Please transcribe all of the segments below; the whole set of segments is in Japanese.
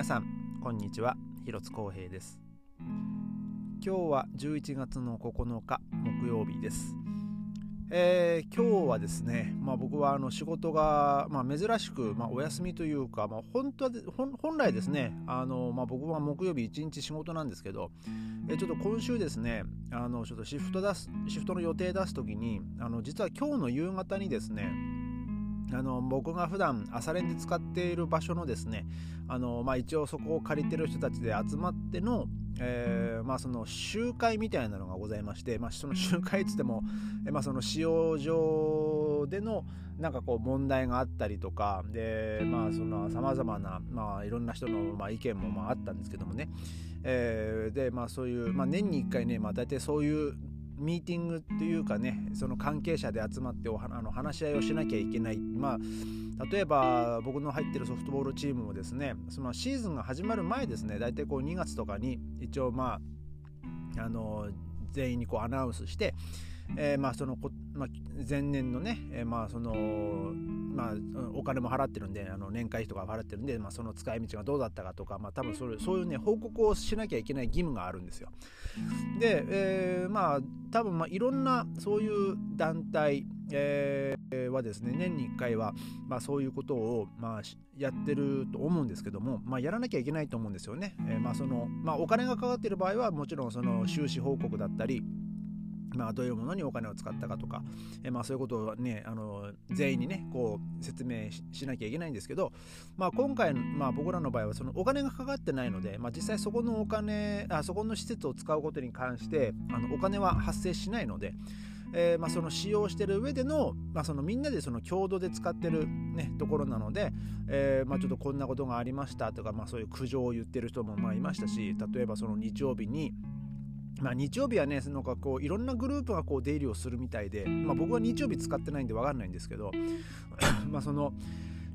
皆さんこんにちは。広津光平です。今日は11月の9日木曜日です。えー、今日はですね、まあ、僕はあの仕事が、まあ、珍しく、まあ、お休みというか、まあ、本当は本来ですねあの、まあ、僕は木曜日1日仕事なんですけど、えー、ちょっと今週ですねあのちょっとシフト出すシフトの予定出す時にあの実は今日の夕方にですねあの僕が普段朝練で使っている場所のですねあの、まあ、一応そこを借りてる人たちで集まっての、えーまあ、その集会みたいなのがございまして、まあ、その集会っつっても、えまあ、その使用上でのなんかこう問題があったりとかでまあそのさまざまな、まあ、いろんな人の、まあ、意見もまああったんですけどもね、えー、でまあそういう、まあ、年に1回ね、まあ、大体そういうミーティングというかねその関係者で集まっておあの話し合いをしなきゃいけない。まあ例えば僕の入ってるソフトボールチームもですねそのシーズンが始まる前ですね大体こう2月とかに一応まああの全員にこうアナウンスして、えー、まあそのこまあ、前年のね、えー、まあそのまあ、お金も払ってるんであの年会費とか払ってるんで、まあ、その使い道がどうだったかとか、まあ、多分それそういうね報告をしなきゃいけない義務があるんですよ。で、えー、まあ多分まあいろんなそういう団体、えー、はですね年に1回は、まあ、そういうことを、まあ、やってると思うんですけども、まあ、やらなきゃいけないと思うんですよね。えー、まあそのまあ、お金がかかっている場合はもちろんその収支報告だったりまあ、どういうものにお金を使ったかとか、えまあ、そういうことをねあの全員にねこう説明しなきゃいけないんですけど、まあ、今回、まあ、僕らの場合はそのお金がかかってないので、まあ、実際そこのお金あそこの施設を使うことに関してあのお金は発生しないので。えーまあ、その使用してる上での,、まあそのみんなでその共同で使ってる、ね、ところなので、えーまあ、ちょっとこんなことがありましたとか、まあ、そういう苦情を言ってる人もまあいましたし例えばその日曜日にまあ、日曜日はねなんかこういろんなグループがこう出入りをするみたいで、まあ、僕は日曜日使ってないんで分かんないんですけど まあその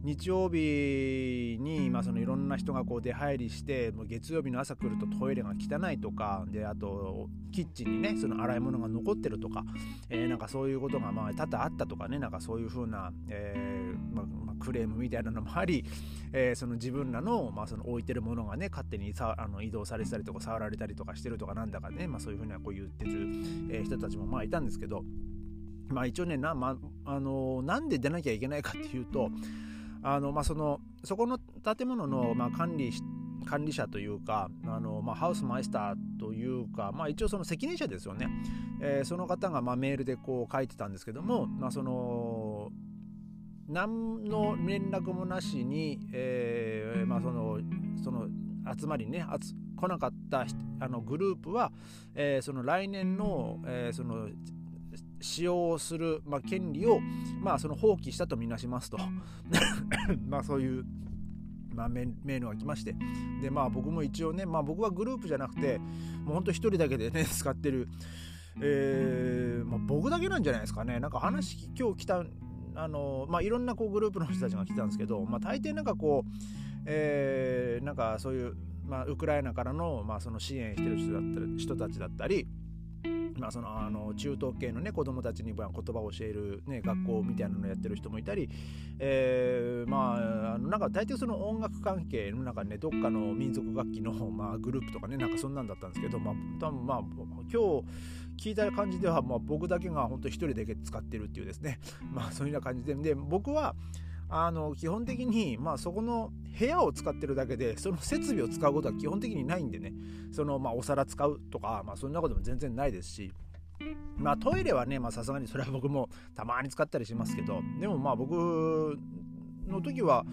日曜日に、まあ、そのいろんな人がこう出入りしてもう月曜日の朝来るとトイレが汚いとかであとキッチンにねその洗い物が残ってるとか、えー、なんかそういうことがまあ多々あったとかねなんかそういう風な、えーまあ、まあ、クレームみたいなのもあり、えー、その自分らの,、まあその置いてるものがね勝手にさあの移動されてたりとか触られたりとかしてるとかなんだかね、まあ、そういう風なこう言ってる、え人たちもまあいたんですけど。まあ一応ねな、まあのなんで出なきゃいけないかっていうと、あの、まあ、そのそこの建物の、まあ、管理管理者というかあの、まあ、ハウスマイスターというか、まあ、一応その責任者ですよね、えー、その方がまあメールでこう書いてたんですけども、まあ、その何の連絡もなしに、えーまあ、そのその集まりね来なかったあのグループは、えー、その来年の,、えー、その使用する、まあ、権利を、まあ、その放棄したとみなしますと。まあそういう、まあ、メールが来まして。でまあ僕も一応ね、まあ、僕はグループじゃなくてもうほんと一人だけでね 使ってる、えーまあ、僕だけなんじゃないですかね。なんか話今日来たあのまあいろんなこうグループの人たちが来たんですけど、まあ、大抵なんかこう、えー、なんかそういう、まあ、ウクライナからの,、まあその支援してる人だったり人たちだったりまあ、そのあの中東系の、ね、子供たちに言葉を教える、ね、学校みたいなのをやってる人もいたり、えー、まああのなんか大体その音楽関係の中にねどっかの民族楽器の、まあ、グループとかねなんかそんなんだったんですけど、まあ、多分まあ今日聞いた感じでは、まあ、僕だけが本当一人だけ使ってるっていうですね。まあそういうような感じで。で僕はあの基本的に、まあ、そこの部屋を使ってるだけでその設備を使うことは基本的にないんでね。その、まあ、お皿使うとか、まあ、そんなことも全然ないですし。まあトイレはねさすがにそれは僕もたまに使ったりしますけど。でもまあ僕の時は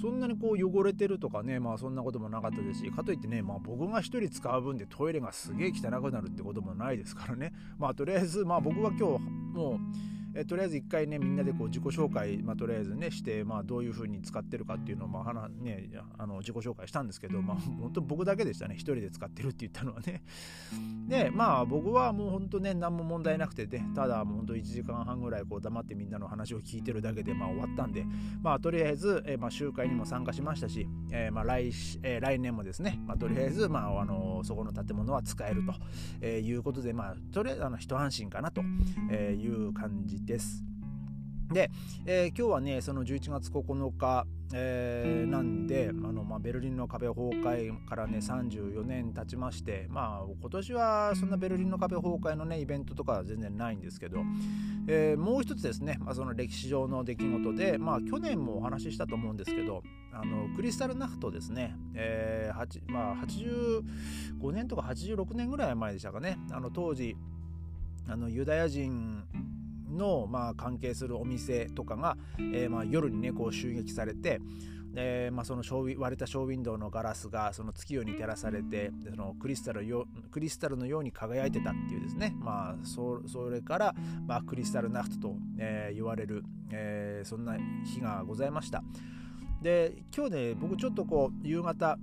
そんなにこう汚れてるとかねまあそんなこともなかったですし。かといってねまあ僕が一人使う分でトイレがすげえ汚くなるってこともないですからね。まあとりあえずまあ僕は今日もうえとりあえず一回ねみんなでこう自己紹介、まあ、とりあえずねして、まあ、どういうふうに使ってるかっていうのを、まあね、あの自己紹介したんですけど、まあ、本当僕だけでしたね。一人で使ってるって言ったのはね。でまあ僕はもう本当ね何も問題なくてねただもう本当1時間半ぐらいこう黙ってみんなの話を聞いてるだけで、まあ、終わったんでまあとりあえず、えまあ、集会にも参加しましたし、え、まあ来え、来年もですね、まあ、とりあえず、まあ、あのそこの建物は使えると、え、いうことで、まあ、とりあえずあの一安心かなとえいう感じです。で、えー、今日はねその11月9日、えー、なんであの、まあ、ベルリンの壁崩壊からね34年経ちましてまあ今年はそんなベルリンの壁崩壊のねイベントとかは全然ないんですけど、えー、もう一つですね、まあ、その歴史上の出来事でまあ去年もお話ししたと思うんですけどあのクリスタルナフトですね、えーまあ、85年とか86年ぐらい前でしたかねあの当時あのユダヤ人の、まあ、関係するお店とかが、えー、まあ、夜にねこう襲撃されてで、まあ、その割れたショーウィンドウのガラスがその月夜に照らされてでそのクリスタルよクリスタルのように輝いてたっていうですね、まあ、そそれから、まあ、クリスタルナフトと、えー、言われる、えー、そんな日がございました。で今日ね僕ちょっとこう夕方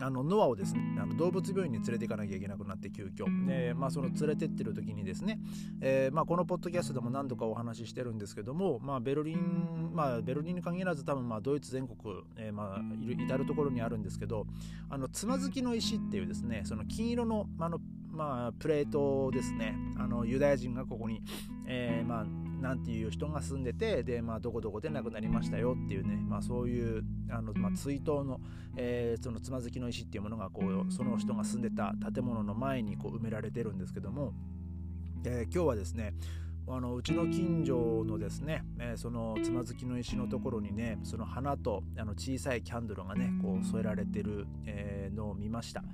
あのノアをですねあの動物病院に連れて行かなきゃいけなくなって急遽。で、まあ、その連れてってる時にですね、えーまあ、このポッドキャストでも何度かお話ししてるんですけども、まあ、ベルリン、まあ、ベルリンに限らず多分まあドイツ全国、えーまあ、至る所にあるんですけどあのつまずきの石っていうですねその金色のあの、まあ、プレートですねあのユダヤ人がここに、えーまあ、なんていう人が住んでてで、まあ、どこどこで亡くなりましたよっていうね、まあ、そういうあの、まあ、追悼の,、えー、そのつまずきの石っていうものがこうその人が住んでた建物の前にこう埋められてるんですけども、えー、今日はですねあのうちの近所のですね、えー、そのつまずきの石のところにねその花とあの小さいキャンドルがねこう添えられてる、えー、のを見ました、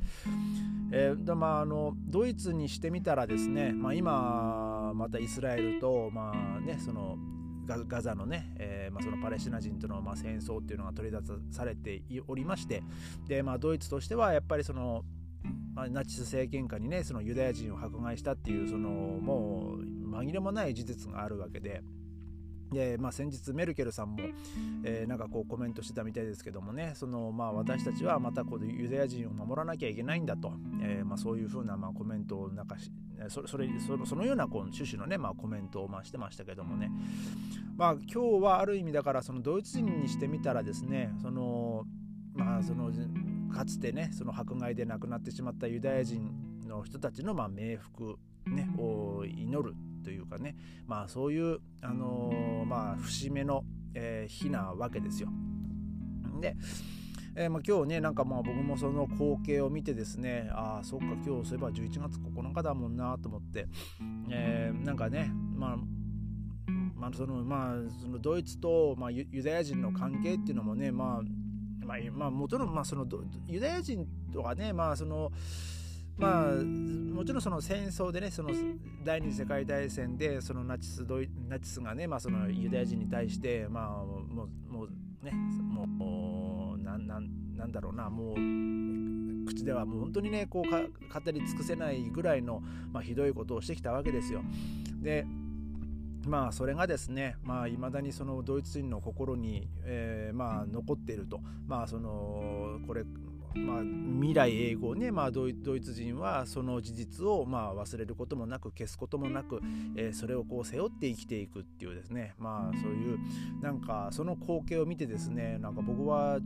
えー、まああのドイツにしてみたらですね、まあ、今またイスラエルとまあねそのガザのね、えーまあ、そのパレスチナ人とのまあ戦争っていうのが取り出されておりましてで、まあ、ドイツとしてはやっぱりそのまあ、ナチス政権下にねそのユダヤ人を迫害したっていうそのもう紛れもない事実があるわけで。でまあ、先日メルケルさんも、えー、なんかこうコメントしてたみたいですけどもねその、まあ、私たちはまたこうユダヤ人を守らなきゃいけないんだと、えーまあ、そういうふうなまあコメントをなんかそれそれそのそのようなこう趣旨のね、まあ、コメントをまあしてましたけどもね、まあ、今日はある意味だからそのドイツ人にしてみたらですねそのまあそのかつてねその迫害で亡くなってしまったユダヤ人の人たちのまあ冥福、ね、を祈るというかね、まあ、そういう、あのー、まあ、節目の、えー、日なわけですよ。で、えーまあ、今日ねなんかまあ僕もその光景を見てですねああそっか今日そういえば11月9日だもんなと思って、えー、なんかねまあまあそのまあ、そのドイツと、まあ、ユダヤ人の関係っていうのもね、まあ、まあ、まあ、もちろん、まあ、そのユダヤ人とかね、まあ、その、まあ、もちろんその戦争でね、その第二次世界大戦で、そのナチスドイナチスがね、まあ、そのユダヤ人に対して、まあ、もう、もうね、もう、なんなんなんだろうな、もう、口ではもう本当にね、こう語り尽くせないぐらいの、まあ、ひどいことをしてきたわけですよ。で、まあそれがですねまあ未だにそのドイツ人の心に、えー、まあ残っているとまあそのこれまあ、未来永劫ね、まあ、ドイツ人はその事実をまあ忘れることもなく消すこともなく、えー、それをこう背負って生きていくっていうですね。まあそういうなんかその光景を見てですねなんか僕は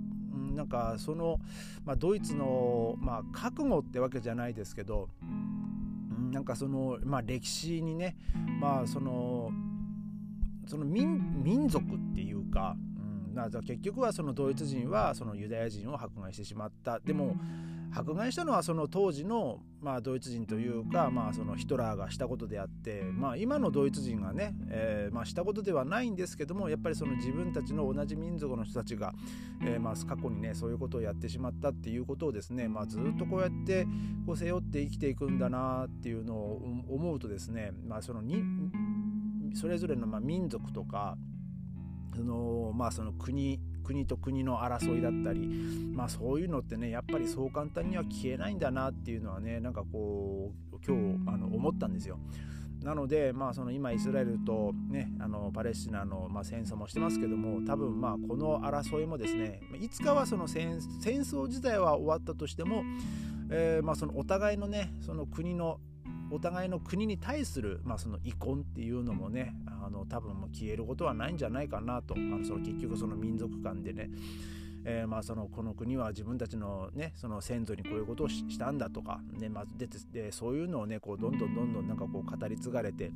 なんかその、まあ、ドイツの、まあ、覚悟ってわけじゃないですけどなんかその、まあ、歴史にね、まあ、そのその民族っていうか、うん、な結局はそのドイツ人はそのユダヤ人を迫害してしまった。でも迫害したのはその当時の、まあ、ドイツ人というか、まあ、そのヒトラーがしたことであって、まあ、今のドイツ人がね、えーまあ、したことではないんですけどもやっぱりその自分たちの同じ民族の人たちが、えーまあ、過去にねそういうことをやってしまったっていうことをですね、まあ、ずっとこうやってこう背負って生きていくんだなっていうのを思うとですね、まあ、そのにそれぞれのま民族とかそのまあその国国と国の争いだったり、まあ、そういうのってねやっぱりそう簡単には消えないんだなっていうのはねなんかこう今日あの思ったんですよ。なので、まあ、その今イスラエルと、ね、あのパレスチナの、まあ、戦争もしてますけども多分まあこの争いもですねいつかはその戦争自体は終わったとしても、えー、まあそのお互いのねその国のお互いの国に対する、まあ、その遺恨っていうのもねあの多分もう消えることはないんじゃないかなと。あのその結局その民族間でね。えー、まあそのこの国は自分たちの,、ね、その先祖にこういうことをしたんだとか、ねまあ、ででそういうのをねこうどんどんどんどんなんかこう語り継がれて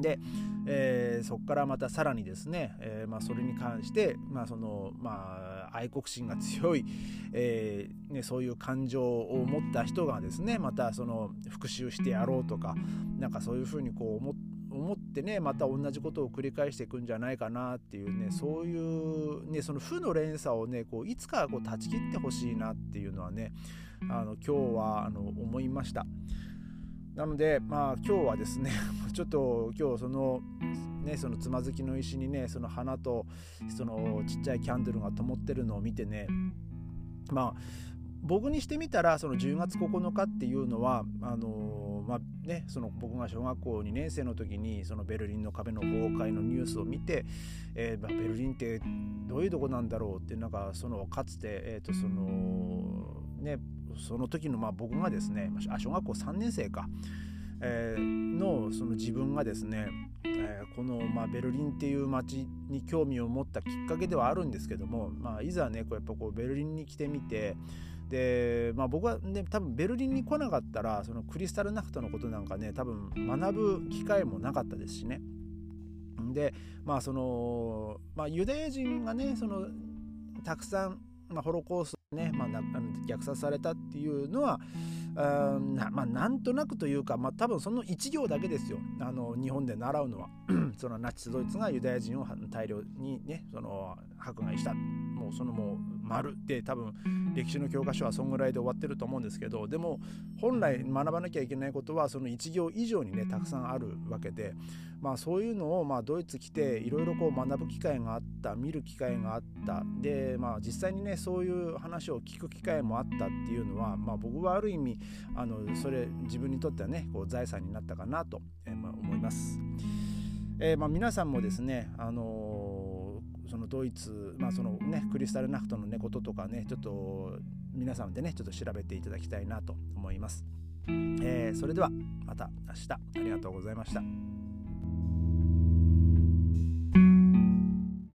で、えー、そこからまたさらにですね、えーまあ、それに関して、まあそのまあ、愛国心が強い、えーね、そういう感情を持った人がですねまたその復讐してやろうとかなんかそういうふうにこう思思ってねまた同じことを繰り返していくんじゃないかなっていうねそういう、ね、その負の連鎖をねこういつかこう断ち切ってほしいなっていうのはねあの今日はあの思いました。なのでまあ今日はですね ちょっと今日そのねそのつまずきの石にねその花とそのちっちゃいキャンドルが灯ってるのを見てねまあ僕にしてみたらその10月9日っていうのはあのまあねその僕が小学校2年生の時にそのベルリンの壁の崩壊のニュースを見て、えー、ベルリンってどういうとこなんだろうってなんかそのかつてえ、ー、とそのねその時のまあ僕がですね小学校3年生か、えー、のその自分がですね、えー、このまあベルリンっていう街に興味を持ったきっかけではあるんですけども、まあ、いざねこうやっぱこうベルリンに来てみてで、まあ、僕はね多分ベルリンに来なかったらそのクリスタルナフトのことなんかね多分学ぶ機会もなかったですしね。でまあその、まあ、ユダヤ人がねそのたくさんまあ、ホロコーストね、まあ、虐殺されたっていうのはな,、まあ、なんとなくというか、まあ、多分その1行だけですよ。あの日本で習うのは。そのナチスドイツがユダヤ人を大量にねその迫害した。もうそのもう丸で多分歴史の教科書はそんぐらいで終わってると思うんですけどでも本来学ばなきゃいけないことはその1行以上にねたくさんあるわけでまあそういうのをまあドイツ来ていろいろ学ぶ機会があってった見る機会があった。でまあ実際にねそういう話を聞く機会もあったっていうのはまあ僕はある意味あのそれ自分にとってはねこう財産になったかなと、えー、まあ思います。えー、まあ皆さんもですねあのーそのドイツ、まあそのね、クリスタルナフトの、ね、こととかねちょっと皆さんでねちょっと調べていただきたいなと思います、えー、それではまた明日。ありがとうございました。